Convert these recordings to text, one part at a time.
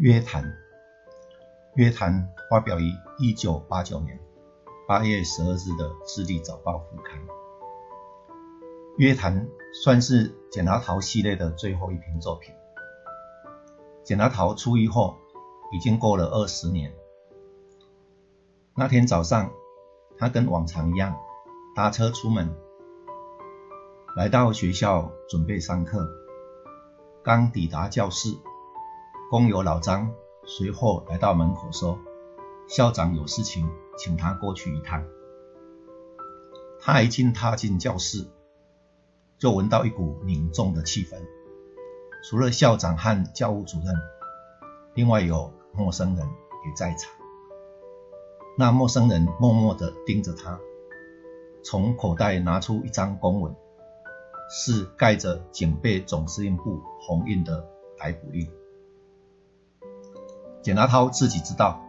约谈，约谈发表于一九八九年八月十二日的《智利早报》副刊。约谈算是简拿桃系列的最后一篇作品。简拿桃出狱后，已经过了二十年。那天早上，他跟往常一样搭车出门，来到学校准备上课。刚抵达教室。工友老张随后来到门口说：“校长有事情，请他过去一趟。”他一进踏进教室，就闻到一股凝重的气氛。除了校长和教务主任，另外有陌生人也在场。那陌生人默默地盯着他，从口袋拿出一张公文，是盖着警备总司令部红印的逮捕令。简达涛自己知道，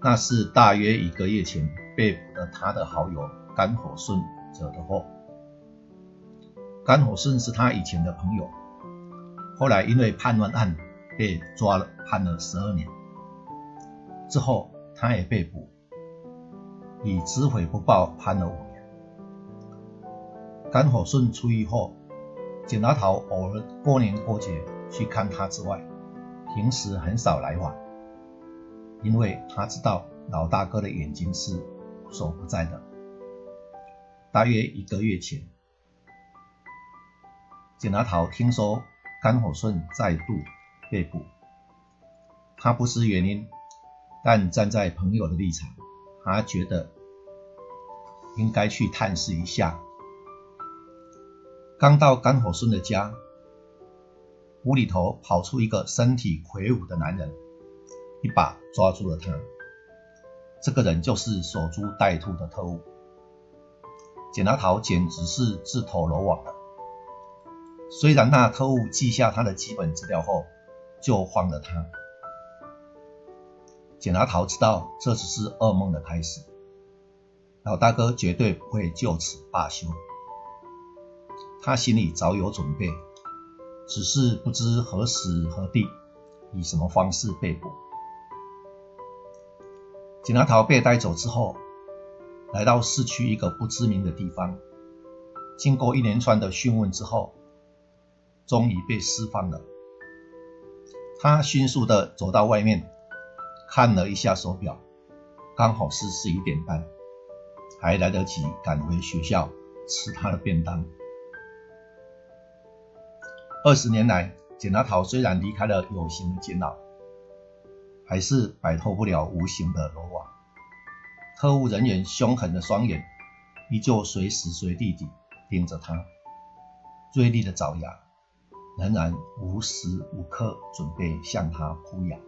那是大约一个月前被捕的他的好友甘火顺惹的祸。甘火顺是他以前的朋友，后来因为叛乱案被抓了，判了十二年。之后他也被捕，以知悔不报判了五年。甘火顺出狱后，简达涛偶尔过年过节去看他之外。平时很少来往，因为他知道老大哥的眼睛是无所不在的。大约一个月前，简拿桃听说甘火顺再度被捕，他不知原因，但站在朋友的立场，他觉得应该去探视一下。刚到甘火顺的家。屋里头跑出一个身体魁梧的男人，一把抓住了他。这个人就是守株待兔的特务。简拿桃简直是自投罗网了。虽然那特务记下他的基本资料后就放了他，简拿桃知道这只是噩梦的开始。老大哥绝对不会就此罢休，他心里早有准备。只是不知何时何地，以什么方式被捕。简拿桃被带走之后，来到市区一个不知名的地方，经过一连串的讯问之后，终于被释放了。他迅速的走到外面，看了一下手表，刚好是十一点半，还来得及赶回学校吃他的便当。二十年来，简拿桃虽然离开了有形的监牢，还是摆脱不了无形的罗网。特务人员凶狠的双眼依旧随时随地地盯着他，锐利的爪牙仍然无时无刻准备向他扑咬。